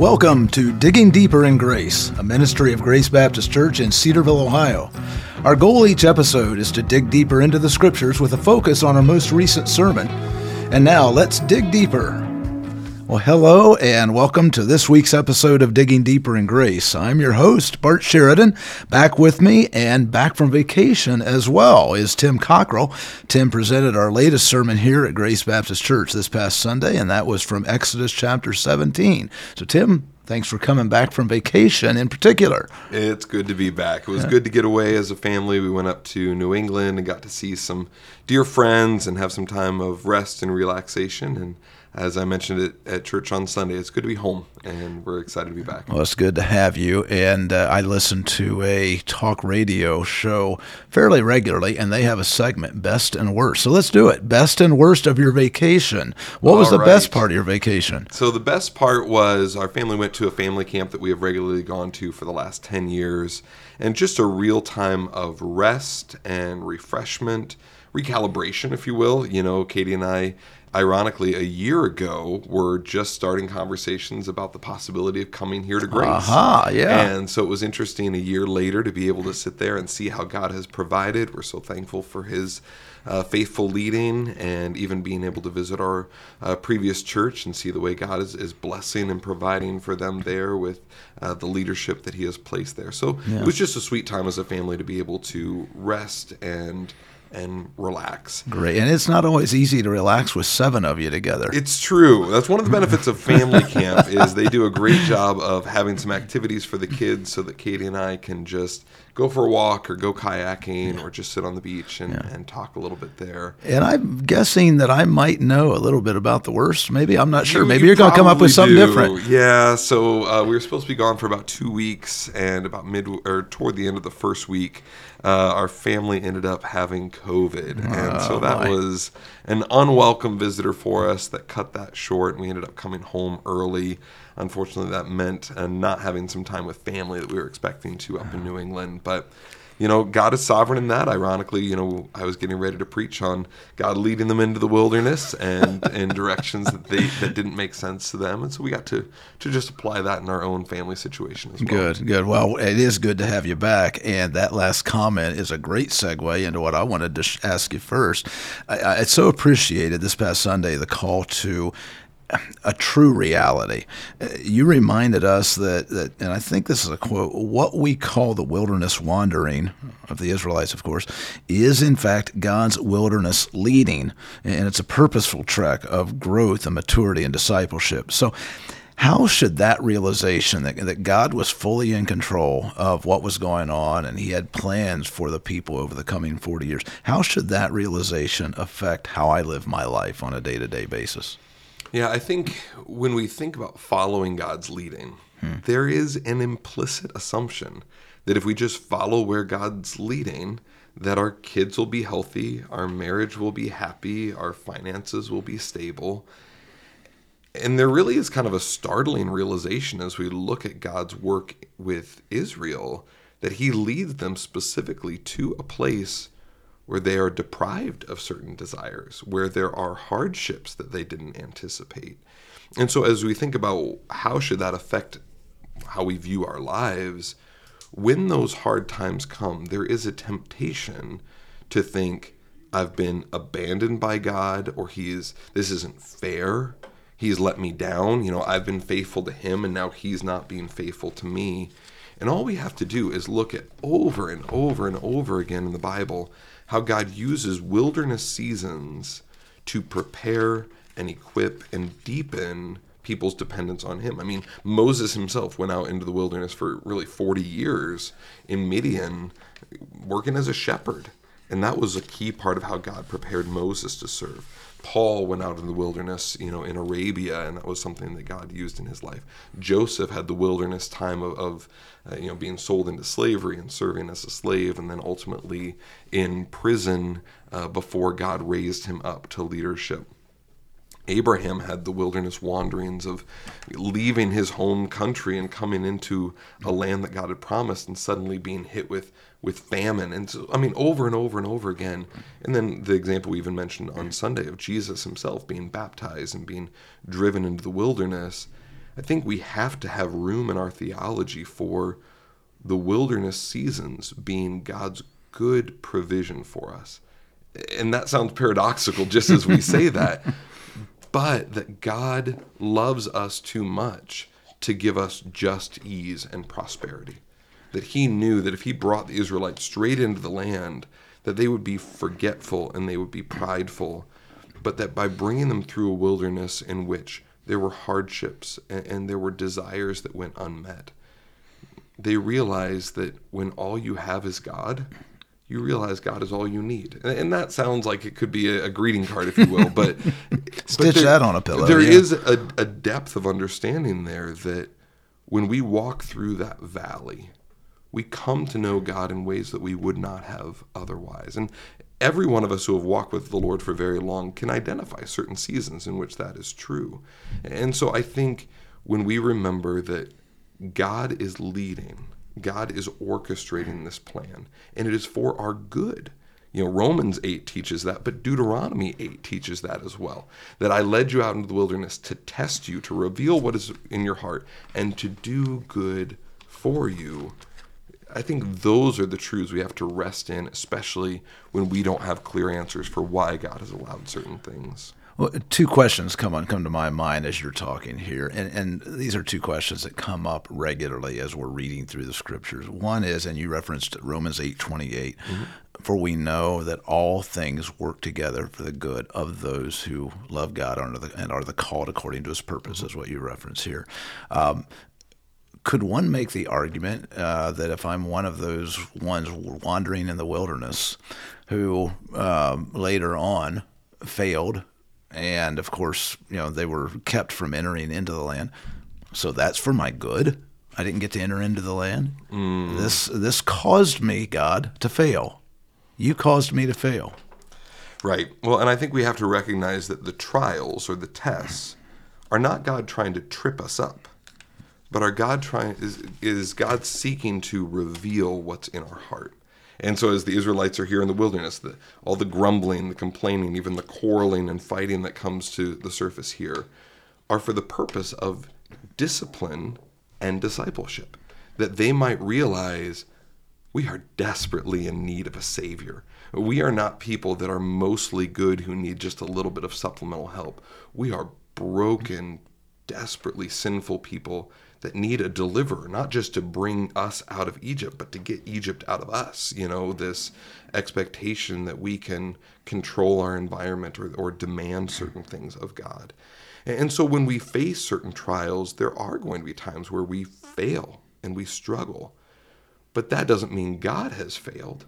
Welcome to Digging Deeper in Grace, a ministry of Grace Baptist Church in Cedarville, Ohio. Our goal each episode is to dig deeper into the scriptures with a focus on our most recent sermon. And now let's dig deeper. Well, hello, and welcome to this week's episode of Digging Deeper in Grace. I'm your host, Bart Sheridan. Back with me and back from vacation as well is Tim Cockrell. Tim presented our latest sermon here at Grace Baptist Church this past Sunday, and that was from Exodus chapter 17. So, Tim, thanks for coming back from vacation in particular. It's good to be back. It was good to get away as a family. We went up to New England and got to see some dear friends and have some time of rest and relaxation. And as I mentioned it at church on Sunday, it's good to be home, and we're excited to be back. Well, it's good to have you. And uh, I listen to a talk radio show fairly regularly, and they have a segment, Best and Worst. So let's do it. Best and Worst of your vacation. What was All the best part of your vacation? So the best part was our family went to a family camp that we have regularly gone to for the last 10 years and just a real time of rest and refreshment, recalibration if you will. You know, Katie and I ironically a year ago were just starting conversations about the possibility of coming here to Grace. Aha, yeah. And so it was interesting a year later to be able to sit there and see how God has provided. We're so thankful for His uh, faithful leading and even being able to visit our uh, previous church and see the way God is, is blessing and providing for them there with uh, the leadership that He has placed there. So it was just a sweet time as a family to be able to rest and and relax. Great. And it's not always easy to relax with seven of you together. It's true. That's one of the benefits of family camp is they do a great job of having some activities for the kids so that Katie and I can just go for a walk or go kayaking or just sit on the beach and, and talk a little bit there. and I'm guessing that I might know a little bit about the worst. Maybe I'm not sure. You- Maybe you you're going to come up with something do. different. Yeah. So uh, we were supposed to be gone for about two weeks, and about mid or toward the end of the first week, uh, our family ended up having COVID, and so that Oh, my. was an unwelcome visitor for us. That cut that short, and we ended up coming home early. Unfortunately, that meant uh, not having some time with family that we were expecting to up in New England, but you know, God is sovereign in that. Ironically, you know, I was getting ready to preach on God leading them into the wilderness and in directions that they that didn't make sense to them, and so we got to to just apply that in our own family situation as well. Good, good. Well, it is good to have you back. And that last comment is a great segue into what I wanted to sh- ask you first. I, I so appreciated this past Sunday the call to a true reality. Uh, You reminded us that, that, and I think this is a quote, what we call the wilderness wandering of the Israelites, of course, is in fact God's wilderness leading. And it's a purposeful trek of growth and maturity and discipleship. So, how should that realization that, that God was fully in control of what was going on and he had plans for the people over the coming 40 years, how should that realization affect how I live my life on a day to day basis? Yeah, I think when we think about following God's leading, hmm. there is an implicit assumption that if we just follow where God's leading, that our kids will be healthy, our marriage will be happy, our finances will be stable. And there really is kind of a startling realization as we look at God's work with Israel that he leads them specifically to a place where they are deprived of certain desires, where there are hardships that they didn't anticipate. And so as we think about how should that affect how we view our lives, when those hard times come, there is a temptation to think I've been abandoned by God or he's this isn't fair. He's let me down. You know, I've been faithful to him and now he's not being faithful to me. And all we have to do is look at over and over and over again in the Bible how God uses wilderness seasons to prepare and equip and deepen people's dependence on him. I mean, Moses himself went out into the wilderness for really 40 years in Midian working as a shepherd. And that was a key part of how God prepared Moses to serve. Paul went out in the wilderness, you know, in Arabia, and that was something that God used in his life. Joseph had the wilderness time of, of uh, you know, being sold into slavery and serving as a slave, and then ultimately in prison uh, before God raised him up to leadership. Abraham had the wilderness wanderings of leaving his home country and coming into a land that God had promised and suddenly being hit with with famine. And so, I mean, over and over and over again. And then the example we even mentioned on Sunday of Jesus himself being baptized and being driven into the wilderness. I think we have to have room in our theology for the wilderness seasons being God's good provision for us. And that sounds paradoxical just as we say that, but that God loves us too much to give us just ease and prosperity. That he knew that if he brought the Israelites straight into the land, that they would be forgetful and they would be prideful, but that by bringing them through a wilderness in which there were hardships and, and there were desires that went unmet, they realized that when all you have is God, you realize God is all you need. And that sounds like it could be a, a greeting card, if you will, but stitch there, that on a pillow. There yeah. is a, a depth of understanding there that when we walk through that valley, we come to know God in ways that we would not have otherwise. And every one of us who have walked with the Lord for very long can identify certain seasons in which that is true. And so I think when we remember that God is leading, God is orchestrating this plan, and it is for our good. You know, Romans 8 teaches that, but Deuteronomy 8 teaches that as well. That I led you out into the wilderness to test you, to reveal what is in your heart, and to do good for you. I think those are the truths we have to rest in, especially when we don't have clear answers for why God has allowed certain things. Well, two questions come on come to my mind as you're talking here, and and these are two questions that come up regularly as we're reading through the scriptures. One is, and you referenced Romans eight twenty eight, mm-hmm. for we know that all things work together for the good of those who love God under the, and are the called according to His purpose, mm-hmm. is what you reference here. Um, could one make the argument uh, that if I'm one of those ones wandering in the wilderness who um, later on failed and of course, you know, they were kept from entering into the land. So that's for my good. I didn't get to enter into the land. Mm. This this caused me, God, to fail. You caused me to fail. Right. Well, and I think we have to recognize that the trials or the tests are not God trying to trip us up, but our God trying is is God seeking to reveal what's in our heart. And so, as the Israelites are here in the wilderness, the, all the grumbling, the complaining, even the quarreling and fighting that comes to the surface here are for the purpose of discipline and discipleship, that they might realize we are desperately in need of a Savior. We are not people that are mostly good who need just a little bit of supplemental help. We are broken, desperately sinful people that need a deliverer, not just to bring us out of Egypt, but to get Egypt out of us. You know, this expectation that we can control our environment or, or demand certain things of God. And so when we face certain trials, there are going to be times where we fail and we struggle. But that doesn't mean God has failed,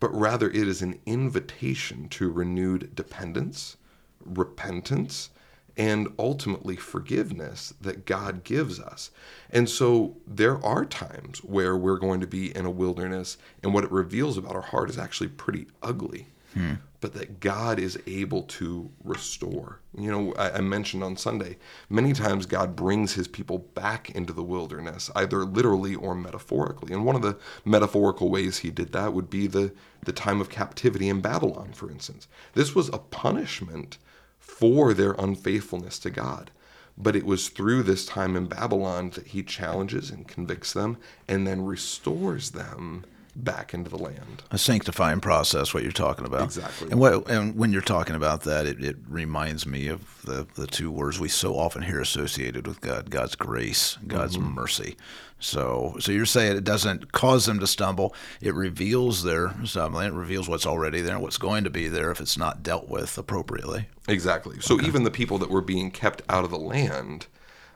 but rather it is an invitation to renewed dependence, repentance, and ultimately forgiveness that God gives us. And so there are times where we're going to be in a wilderness, and what it reveals about our heart is actually pretty ugly. Hmm. But that God is able to restore. You know, I, I mentioned on Sunday, many times God brings his people back into the wilderness, either literally or metaphorically. And one of the metaphorical ways he did that would be the, the time of captivity in Babylon, for instance. This was a punishment for their unfaithfulness to God. But it was through this time in Babylon that he challenges and convicts them and then restores them back into the land. A sanctifying process, what you're talking about. Exactly. And what and when you're talking about that, it, it reminds me of the, the two words we so often hear associated with God: God's grace, God's mm-hmm. mercy. So, so you're saying it doesn't cause them to stumble; it reveals their stumbling. It reveals what's already there, and what's going to be there if it's not dealt with appropriately. Exactly. So, okay. even the people that were being kept out of the land,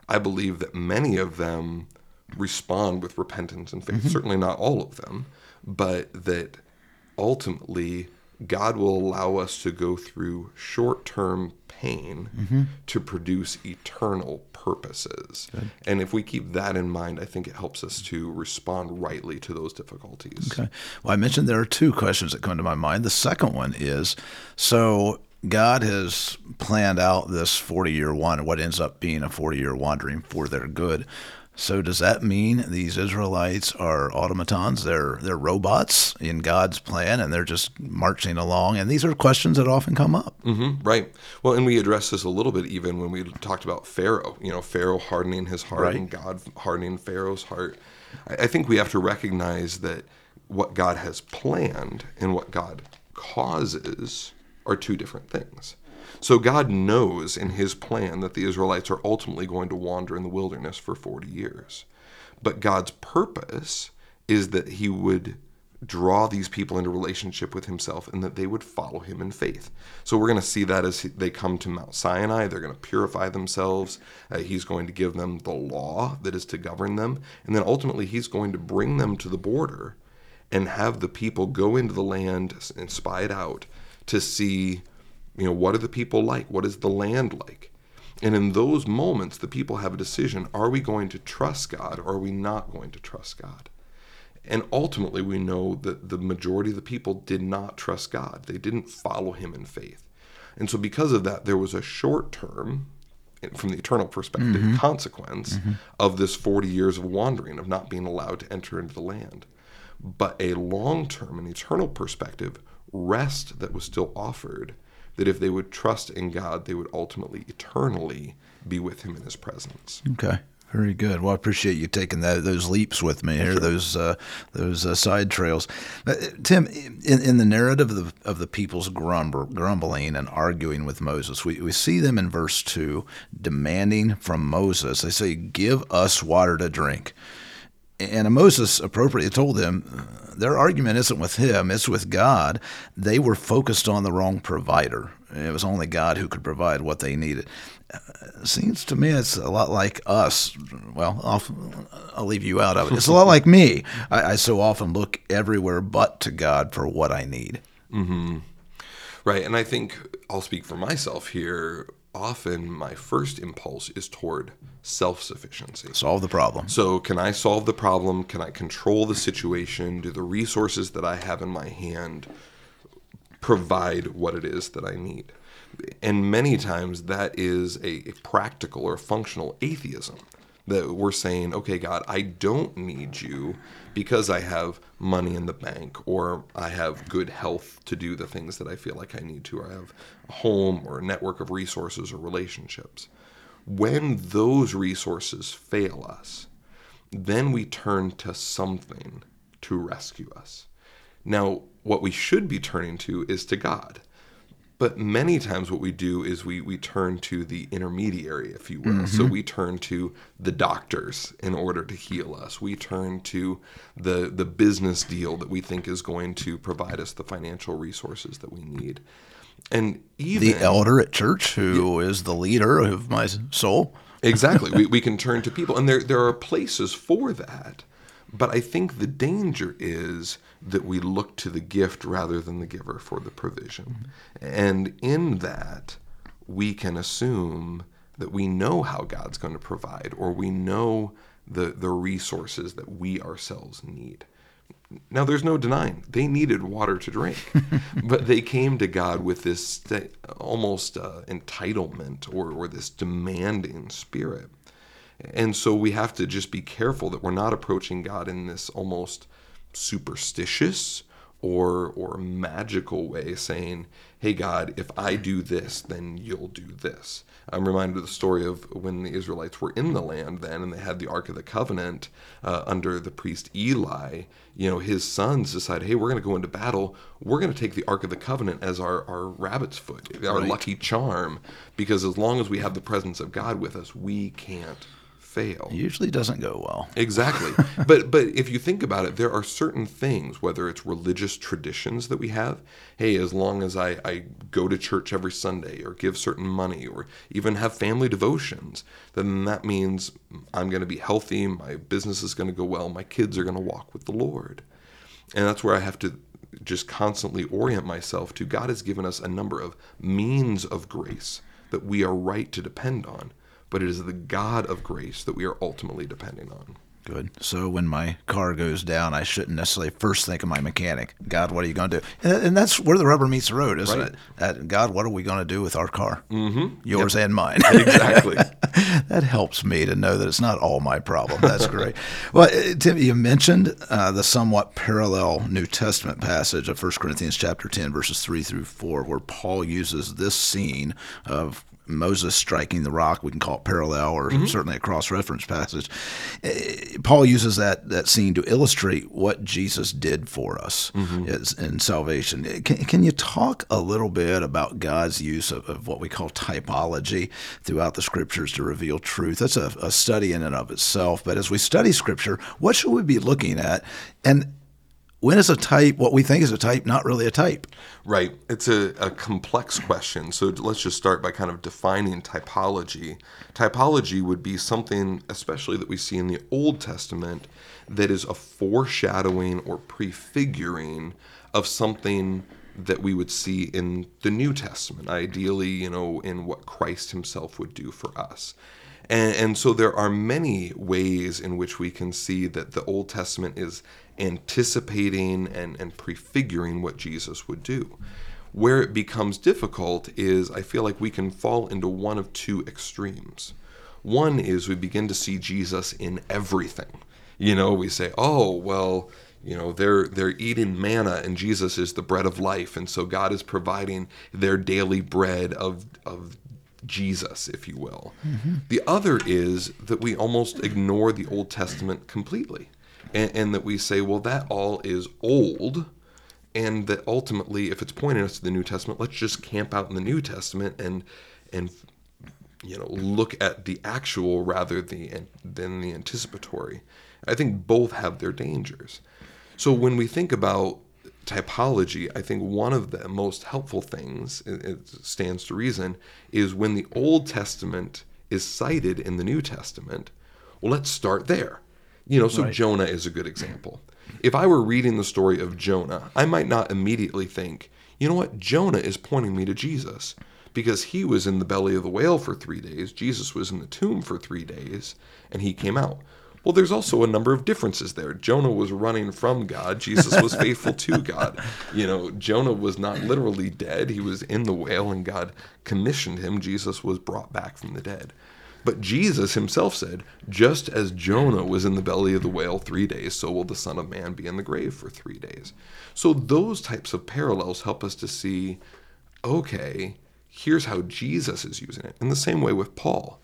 I believe that many of them respond with repentance and faith. Mm-hmm. Certainly not all of them but that ultimately God will allow us to go through short term pain mm-hmm. to produce eternal purposes. Good. And if we keep that in mind, I think it helps us to respond rightly to those difficulties. Okay. Well, I mentioned there are two questions that come to my mind. The second one is so God has planned out this 40 year wander, what ends up being a 40 year wandering for their good. So does that mean these Israelites are automatons? They're they're robots in God's plan, and they're just marching along. And these are questions that often come up. Mm-hmm, right. Well, and we addressed this a little bit even when we talked about Pharaoh. You know, Pharaoh hardening his heart Right. and God hardening Pharaoh's heart. I, I think we have to recognize that what God has planned and what God causes are two different things. So God knows in his plan that the Israelites are ultimately going to wander in the wilderness for 40 years. But God's purpose is that he would draw these people into relationship with himself and that they would follow him in faith. So we're going to see that as they come to Mount Sinai, they're going to purify themselves. Uh, he's going to give them the law that is to govern them. And then ultimately, he's going to bring them to the border and have the people go into the land and spy it out to see, you know, what are the people like? What is the land like? And in those moments, the people have a decision are we going to trust God or are we not going to trust God? And ultimately, we know that the majority of the people did not trust God. They didn't follow him in faith. And so, because of that, there was a short term, from the eternal perspective, mm-hmm. consequence mm-hmm. of this 40 years of wandering, of not being allowed to enter into the land. But a long term and eternal perspective, rest that was still offered, that if they would trust in God, they would ultimately, eternally be with him in his presence. Okay. Very good. Well, I appreciate you taking that, those leaps with me here, those uh, those uh, side trails. Uh, Tim, in, in the narrative of the, of the people's grumble, grumbling and arguing with Moses, we, we see them in verse 2 demanding from Moses, they say, Give us water to drink. And Moses appropriately told them their argument isn't with him, it's with God. They were focused on the wrong provider. It was only God who could provide what they needed. Uh, seems to me it's a lot like us. Well, I'll, I'll leave you out of it. It's a lot like me. I, I so often look everywhere but to God for what I need. Right. And I think I'll speak for myself here. Often my first impulse is toward self sufficiency. Solve the problem. So, can I solve the problem? Can I control the situation? Do the resources that I have in my hand provide what it is that I need? And many times that is a, a practical or functional atheism that we're saying, okay, God, I don't need you because I have money in the bank or I have good health to do the things that I feel like I need to, or I have a home or a network of resources or relationships. When those resources fail us, then we turn to something to rescue us. Now, what we should be turning to is to God. But many times, what we do is we, we turn to the intermediary, if you will. So mm-hmm. we turn to the doctors in order to heal us. We turn to the, the business deal that we think is going to provide us the financial resources that we need. And even The elder at church, who is the leader of my soul. exactly. we, we can turn to people, and there there are places for that. But I think the danger is that we look to the gift rather than the giver for the provision. And in that, we can assume that we know how God's going to provide, or we know the, the resources that we ourselves need. Now, there's no denying they needed water to drink, but they came to God with this almost uh, entitlement or, or this demanding spirit. And so we have to just be careful that we're not approaching God in this almost superstitious or or magical way saying, "Hey God, if I do this, then you'll do this." I'm reminded of the story of when the Israelites were in the land then and they had the Ark of the Covenant uh, under the priest Eli. You know, his sons decided, "Hey, we're going to go into battle. We're going to take the Ark of the Covenant as our our rabbit's foot, our lucky charm, because as long as we have the presence of God with us, we can't fail." Usually doesn't go well. Exactly. but but if you think about it, there are certain things, whether it's religious traditions that we have, hey, as long as I, I go to church every Sunday or give certain money or even have family devotions, then that means I'm going to be healthy, my business is going to go well, my kids are going to walk with the Lord. And that's where I have to just constantly orient myself to God has given us a number of means of grace that we are right to depend on, but it is the God of grace that we are ultimately depending on. Good. So when my car goes down, I shouldn't necessarily first think of my mechanic. God, what are you going to do? And, that's where the rubber meets the road, isn't Right. it? That, God, what are we going to do with our car? Mm-hmm. Yours and mine. Exactly. that helps me to know that it's not all my problem. That's great. well, uh, Tim, you mentioned uh, the somewhat parallel New Testament passage of 1 Corinthians chapter 10, verses 3 through 4, where Paul uses this scene of Moses striking the rock. We can call it parallel or mm-hmm. certainly a cross reference passage. Eh, Paul uses that, that scene to illustrate what Jesus did for us mm-hmm. in salvation. Eh, can, can you talk a little bit about God's use of, of, what we call typology throughout the scriptures to reveal truth? That's a, a study in and of itself. But as we study scripture, what should we be looking at? And when is a type what we think is a type not really a type? Right. It's a, a complex question. So let's just start by kind of defining typology. Typology would be something, especially that we see in the Old Testament, that is a foreshadowing or prefiguring of something that we would see in the New Testament, ideally, you know, in what Christ himself would do for us. And, and, so there are many ways in which we can see that the Old Testament is anticipating and, and prefiguring what Jesus would do. Where it becomes difficult is I feel like we can fall into one of two extremes. One is we begin to see Jesus in everything. You know, we say, oh, well, you know, they're they're eating manna and Jesus is the bread of life, and so God is providing their daily bread of of Jesus, if you will. Mm-hmm. The other is that we almost ignore the Old Testament completely and, and that we say, well, that all is old, and that ultimately, if it's pointing us to the New Testament, let's just camp out in the New Testament and and you know look at the actual rather the, than the anticipatory. I think both have their dangers. So when we think about typology, I think one of the most helpful things, it stands to reason, is when the Old Testament is cited in the New Testament. Well, let's start there. You know, so right. Jonah is a good example. If I were reading the story of Jonah, I might not immediately think, you know what, Jonah is pointing me to Jesus because he was in the belly of the whale for three days, Jesus was in the tomb for three days, and he came out. Well, there's also a number of differences there. Jonah was running from God. Jesus was faithful to God. You know, Jonah was not literally dead. He was in the whale and God commissioned him. Jesus was brought back from the dead. But Jesus himself said, just as Jonah was in the belly of the whale three days, so will the Son of Man be in the grave for three days. So those types of parallels help us to see, okay, here's how Jesus is using it. In the same way with Paul.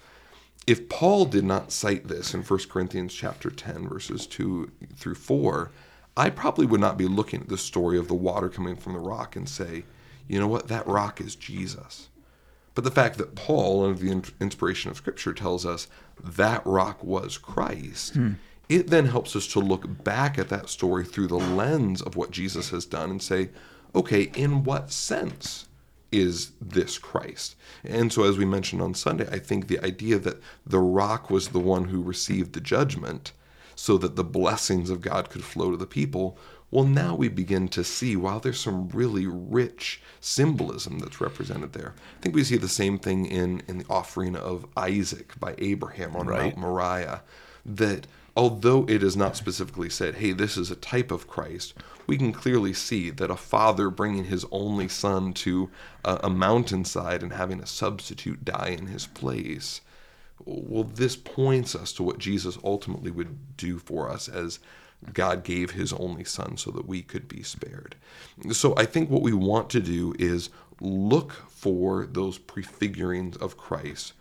If Paul did not cite this in 1 Corinthians chapter 10, verses 2 through 4, I probably would not be looking at the story of the water coming from the rock and say, you know what, that rock is Jesus. But the fact that Paul, under the inspiration of Scripture, tells us that rock was Christ, hmm. it then helps us to look back at that story through the lens of what Jesus has done and say, okay, in what sense is this Christ? And so, as we mentioned on Sunday, I think the idea that the rock was the one who received the judgment so that the blessings of God could flow to the people well, now we begin to see, while there's some really rich symbolism that's represented there. I think we see the same thing in, in the offering of Isaac by Abraham on right. Mount Moriah, that although it is not specifically said, hey, this is a type of Christ, we can clearly see that a father bringing his only son to a, a mountainside and having a substitute die in his place well, this points us to what Jesus ultimately would do for us as God gave his only son so that we could be spared. So I think what we want to do is look for those prefigurings of Christ,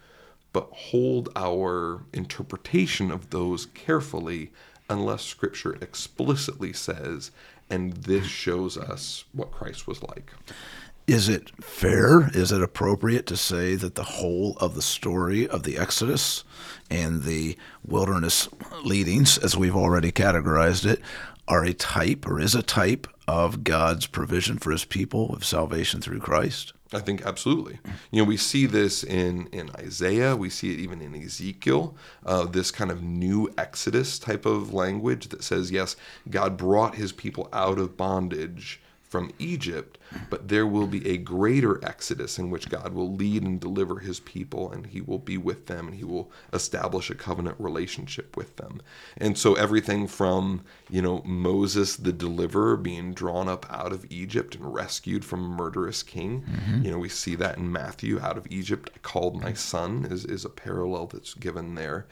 but hold our interpretation of those carefully unless scripture explicitly says, and this shows us what Christ was like. Is it fair? Is it appropriate to say that the whole of the story of the Exodus and the wilderness leadings, as we've already categorized it, are a type or is a type of God's provision for his people of salvation through Christ? I think absolutely. You know, we see this in, in Isaiah, we see it even in Ezekiel, uh, this kind of new Exodus type of language that says, yes, God brought his people out of bondage from Egypt, but there will be a greater exodus in which God will lead and deliver his people and he will be with them and he will establish a covenant relationship with them. And so everything from, you know, Moses the deliverer being drawn up out of Egypt and rescued from a murderous king, mm-hmm. you know, we see that in Matthew out of Egypt I called my son is is a parallel that's given there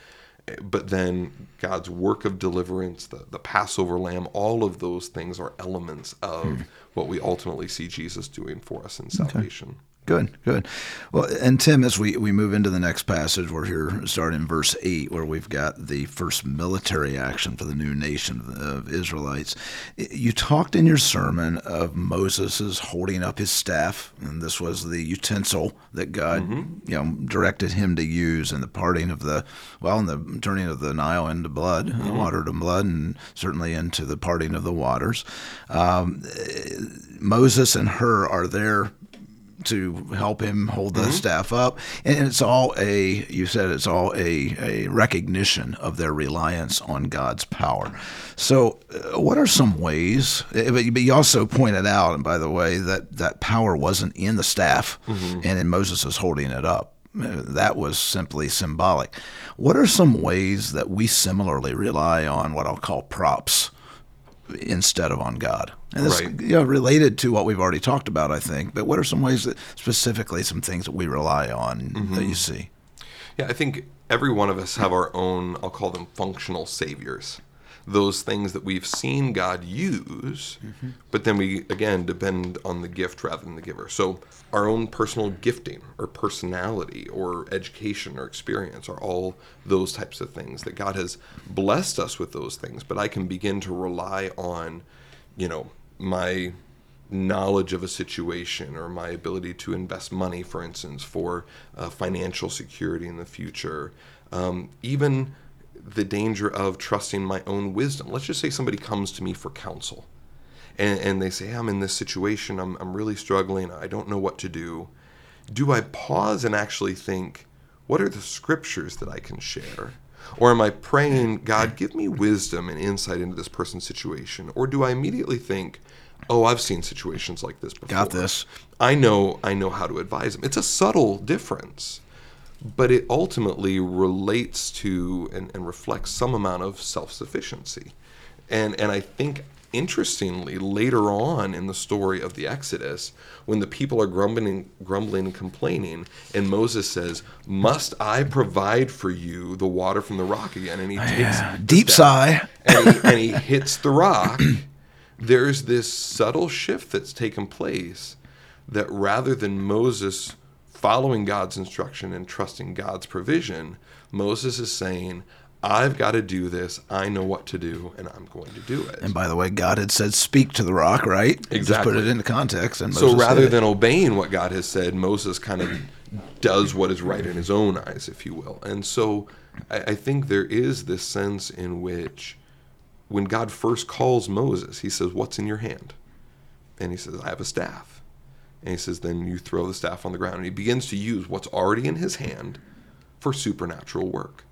but then God's work of deliverance, the, the Passover lamb, all of those things are elements of hmm. what we ultimately see Jesus doing for us in salvation. Good, good. Well, and Tim, as we, we move into the next passage, we're here starting in verse 8, where we've got the first military action for the new nation of, Israelites. You talked in your sermon of Moses' holding up his staff, and this was the utensil that God you know, directed him to use in the parting of the, well, in the turning of the Nile into blood, the water to blood, and certainly into the parting of the waters. Um, Moses and Hur are there to help him hold the staff up. And it's all a, you said it's all a, a recognition of their reliance on God's power. So, uh, what are some ways? uh, But you- also pointed out, and by the way, that that power wasn't in the staff and in Moses is holding it up. Uh, That was simply symbolic. What are some ways that we similarly rely on what I'll call props? instead of on God. And this Right. you know, related to what we've already talked about, I think. But what are some ways that specifically some things that we rely on that you mm-hmm. see? Yeah, I think every one of us have our own, I'll call them functional saviors. Those things that we've seen God use, mm-hmm. but then we, again, depend on the gift rather than the giver. So our own personal gifting or personality or education or experience are all those types of things that God has blessed us with those things. But I can begin to rely on, you know, my knowledge of a situation or my ability to invest money, for instance, for uh, financial security in the future, um, even the danger of trusting my own wisdom. Let's just say somebody comes to me for counsel and, and they say, I'm in this situation, I'm, I'm really struggling, I don't know what to do. Do I pause and actually think, what are the scriptures that I can share? Or am I praying, God, give me wisdom and insight into this person's situation? Or do I immediately think, oh, I've seen situations like this before. Got this. I know I know how to advise them. It's a subtle difference, but it ultimately relates to and, and reflects some amount of self-sufficiency. And and I think interestingly, later on in the story of the Exodus, when the people are grumbling grumbling and complaining, and Moses says, Must I provide for you the water from the rock again? And he oh, takes the Deep sigh. and he, and he hits the rock, there's this subtle shift that's taken place that rather than Moses following God's instruction and trusting God's provision, Moses is saying, I've got to do this. I know what to do, and I'm going to do it. And by the way, God had said, "Speak to the rock." Right? Exactly. Just put it into context. And so rather than obeying what God has said, Moses kind of does what is right in his own eyes, if you will. And so I, I think there is this sense in which when God first calls Moses, he says, What's in your hand? And he says, I have a staff. And he says, Then you throw the staff on the ground. And he begins to use what's already in his hand for supernatural work.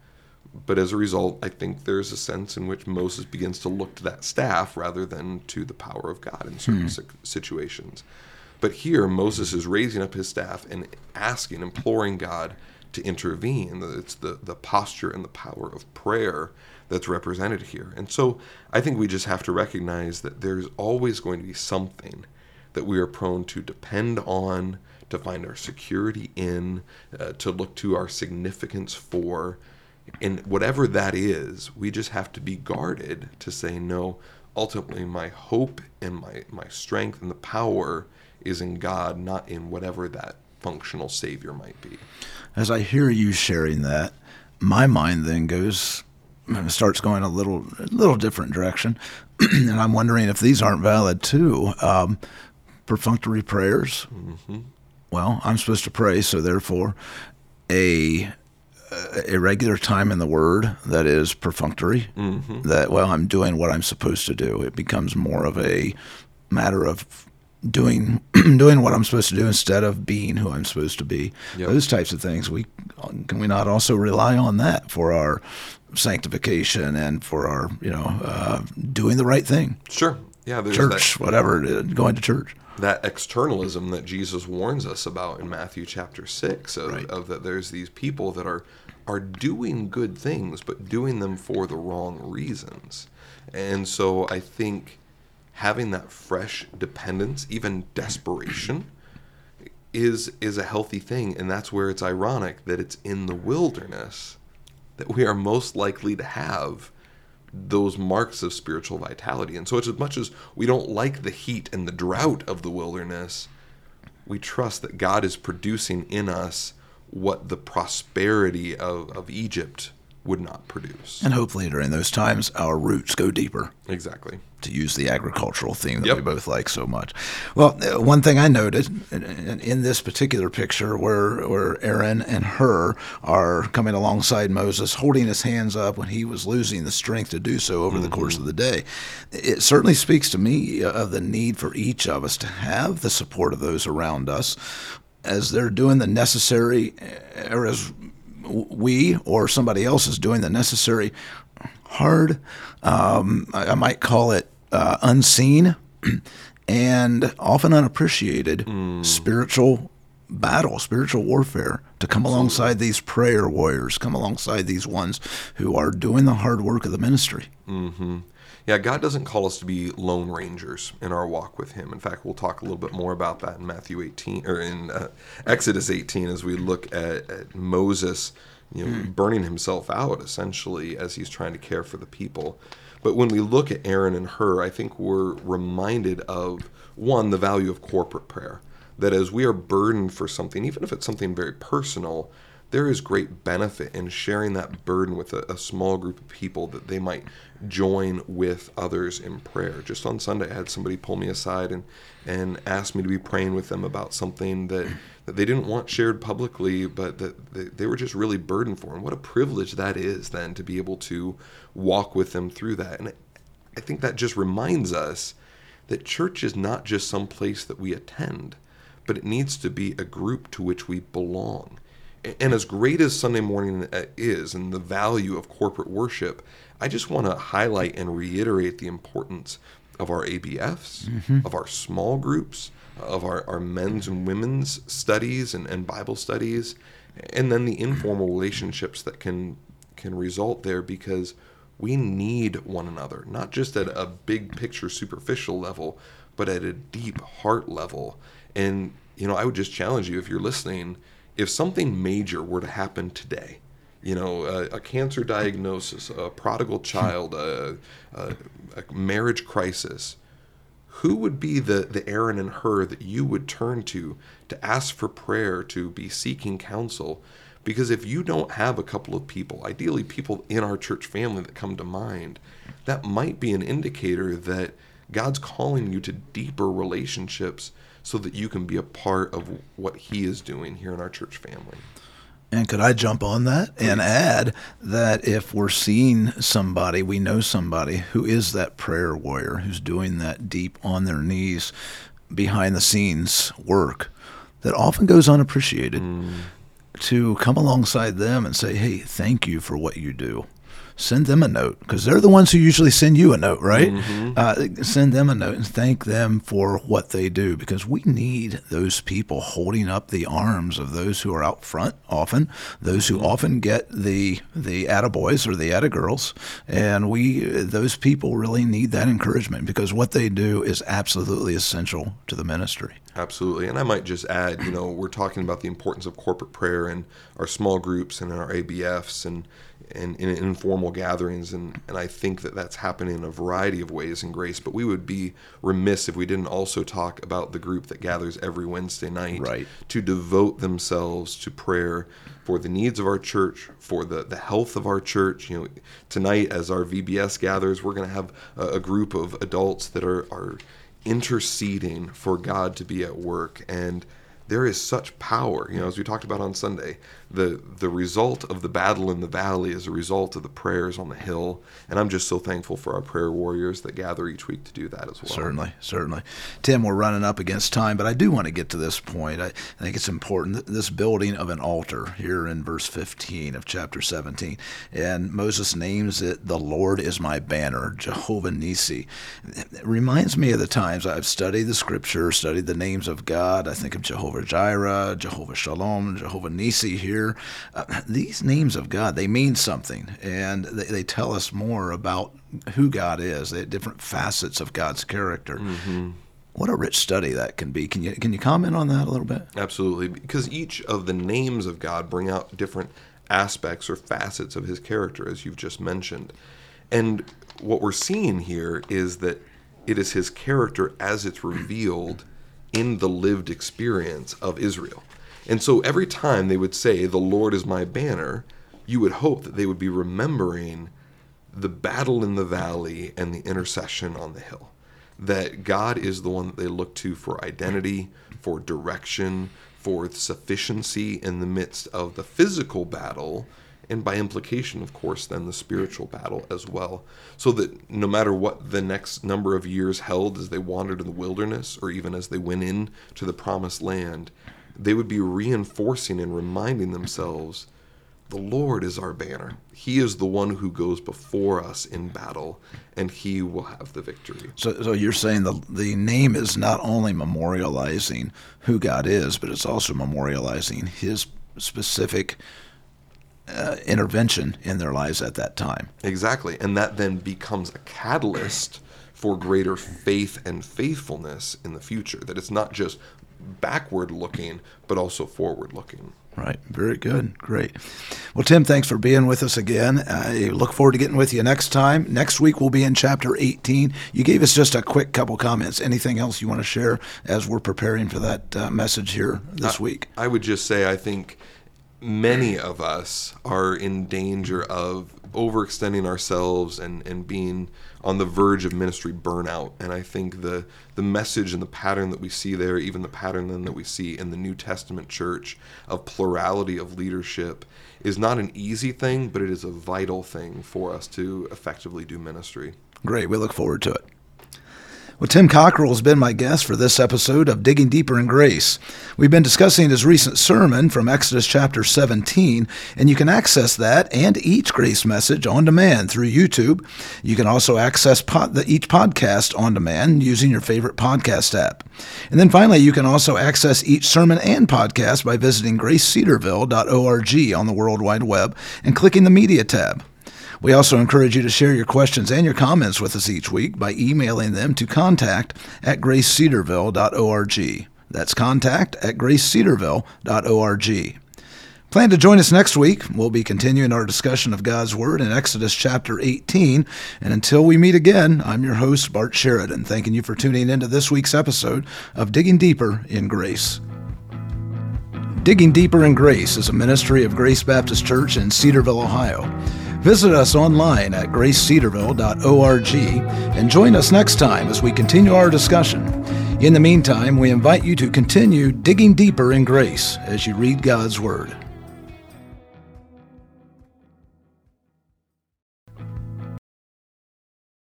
But as a result, I think there's a sense in which Moses begins to look to that staff rather than to the power of God in certain si- situations. But here, Moses is raising up his staff and asking, imploring God to intervene. It's the, the posture and the power of prayer that's represented here. And so I think we just have to recognize that there's always going to be something that we are prone to depend on, to find our security in, uh, to look to our significance for. And whatever that is, we just have to be guarded to say, no, ultimately my hope and my, my strength and the power is in God, not in whatever that functional savior might be. as I hear you sharing that, my mind then goes starts going a little a little different direction, and I'm wondering if these aren't valid too. Um, perfunctory prayers. Well, I'm supposed to pray, so therefore, a a regular time in the Word that is perfunctory. That well, I'm doing what I'm supposed to do. It becomes more of a matter of doing doing what I'm supposed to do instead of being who I'm supposed to be. Yep. Those types of things. We can we not also rely on that for our sanctification and for our you know uh, doing the right thing. Sure. Yeah, church, whatever, it is, going to church. That externalism that Jesus warns us about in Matthew chapter six of, Right. of that there's these people that are are doing good things but doing them for the wrong reasons. And so I think having that fresh dependence, even desperation, is is a healthy thing and that's where it's ironic that it's in the wilderness that we are most likely to have those marks of spiritual vitality. And so, it's as much as we don't like the heat and the drought of the wilderness, we trust that God is producing in us what the prosperity of, of Egypt would not produce. And hopefully during those times, our roots go deeper. Exactly. to use the agricultural theme that Yep. we both like so much. Well, uh, one thing I noted in, this particular picture, where where Aaron and Hur are coming alongside Moses, holding his hands up when he was losing the strength to do so over the course of the day, it certainly speaks to me of the need for each of us to have the support of those around us as they're doing the necessary, uh, or as we or somebody else is doing the necessary hard, um, I, I might call it uh, unseen and often unappreciated spiritual battle, spiritual warfare to come alongside these prayer warriors, come alongside these ones who are doing the hard work of the ministry. Yeah, God doesn't call us to be lone rangers in our walk with Him. In fact, we'll talk a little bit more about that in Matthew 18 or in uh, Exodus 18 as we look at, at Moses, you know, burning himself out essentially as he's trying to care for the people. But when we look at Aaron and Hur, I think we're reminded of one the value of corporate prayer. That as we are burdened for something, even if it's something very personal, there is great benefit in sharing that burden with a, a small group of people that they might join with others in prayer. Just on Sunday, I had somebody pull me aside and, and ask me to be praying with them about something that, that they didn't want shared publicly, but that they, they were just really burdened for. And what a privilege that is then to be able to walk with them through that. And I, I think that just reminds us that church is not just some place that we attend, but it needs to be a group to which we belong. And as great as Sunday morning uh, is and the value of corporate worship, I just want to highlight and reiterate the importance of our ABFs, of our small groups, of our, our men's and women's studies and, and Bible studies, and then the informal relationships that can can result there because we need one another, not just at a big picture superficial level, but at a deep heart level. And you know, I would just challenge you if you're listening, if something major were to happen today, you know, a, a cancer diagnosis, a prodigal child, a, a, a marriage crisis, who would be the, the Aaron and Hur that you would turn to to ask for prayer, to be seeking counsel? Because if you don't have a couple of people, ideally people in our church family that come to mind, that might be an indicator that God's calling you to deeper relationships so that you can be a part of what He is doing here in our church family. And could I jump on that and add that if we're seeing somebody, we know somebody who is that prayer warrior, who's doing that deep on their knees, behind the scenes work that often goes unappreciated, mm. to come alongside them and say, hey, thank you for what you do. Send them a note because they're the ones who usually send you a note, right? Uh, send them a note and thank them for what they do because we need those people holding up the arms of those who are out front often, those who often get the the attaboys or the attagirls, and we those people really need that encouragement because what they do is absolutely essential to the ministry. Absolutely. And I might just add, you know, we're talking about the importance of corporate prayer and our small groups and our ABFs and, and in informal gatherings. And, and I think that that's happening in a variety of ways in grace. But we would be remiss if we didn't also talk about the group that gathers every Wednesday night Right. to devote themselves to prayer for the needs of our church, for the, the health of our church. You know, tonight as our VBS gathers, we're going to have a, a group of adults that are, are interceding for God to be at work. And there is such power. You know, as we talked about on Sunday, the the result of the battle in the valley is a result of the prayers on the hill, and I'm just so thankful for our prayer warriors that gather each week to do that as well. Certainly, certainly. Tim, we're running up against time, but I do want to get to this point. I, I think it's important this building of an altar here in verse 15 of chapter 17, and Moses names it "The Lord is my banner," Jehovah Nisi. It reminds me of the times I've studied the Scripture, studied the names of God. I think of Jehovah Jireh, Jehovah Shalom, Jehovah Nisi here here. Uh, these names of God, they mean something, and they, they, tell us more about who God is, the different facets of God's character. Mm-hmm. What a rich study that can be. Can you can you comment on that a little bit? Absolutely, because each of the names of God bring out different aspects or facets of his character, as you've just mentioned. And what we're seeing here is that it is his character as it's revealed in the lived experience of Israel. And so every time they would say, The Lord is my banner, you would hope that they would be remembering the battle in the valley and the intercession on the hill. That God is the one that they look to for identity, for direction, for sufficiency in the midst of the physical battle, and by implication, of course, then the spiritual battle as well. So that no matter what the next number of years held as they wandered in the wilderness, or even as they went in to the promised land, they would be reinforcing and reminding themselves the Lord is our banner. He is the one who goes before us in battle, and He will have the victory. So, so you're saying the the name is not only memorializing who God is, but it's also memorializing His specific uh, intervention in their lives at that time. Exactly, and that then becomes a catalyst for greater faith and faithfulness in the future. That it's not just backward looking, but also forward looking. Right. Very good. Great. Well, Tim, thanks for being with us again. I look forward to getting with you next time. Next week, we'll be in chapter 18. You gave us just a quick couple comments. Anything else you want to share as we're preparing for that uh, message here this I, week? I would just say I think many of us are in danger of overextending ourselves and, and being on the verge of ministry burnout. And I think the the message and the pattern that we see there, even the pattern then that we see in the New Testament church of plurality of leadership, is not an easy thing, but it is a vital thing for us to effectively do ministry. Great. We look forward to it. Well, Tim Cockrell has been my guest for this episode of Digging Deeper in Grace. We've been discussing his recent sermon from Exodus chapter 17, and you can access that and each grace message on demand through YouTube. You can also access pod, the, each podcast on demand using your favorite podcast app. And then finally, you can also access each sermon and podcast by visiting gracecedarville.org on the World Wide Web and clicking the Media tab. We also encourage you to share your questions and your comments with us each week by emailing them to contact at gracecedarville.org. That's contact at gracecedarville.org. Plan to join us next week. We'll be continuing our discussion of God's Word in Exodus chapter 18. And until we meet again, I'm your host, Bart Sheridan, thanking you for tuning into this week's episode of Digging Deeper in Grace. Digging Deeper in Grace is a ministry of Grace Baptist Church in Cedarville, Ohio. Visit us online at gracecedarville.org and join us next time as we continue our discussion. In the meantime, we invite you to continue digging deeper in grace as you read God's Word.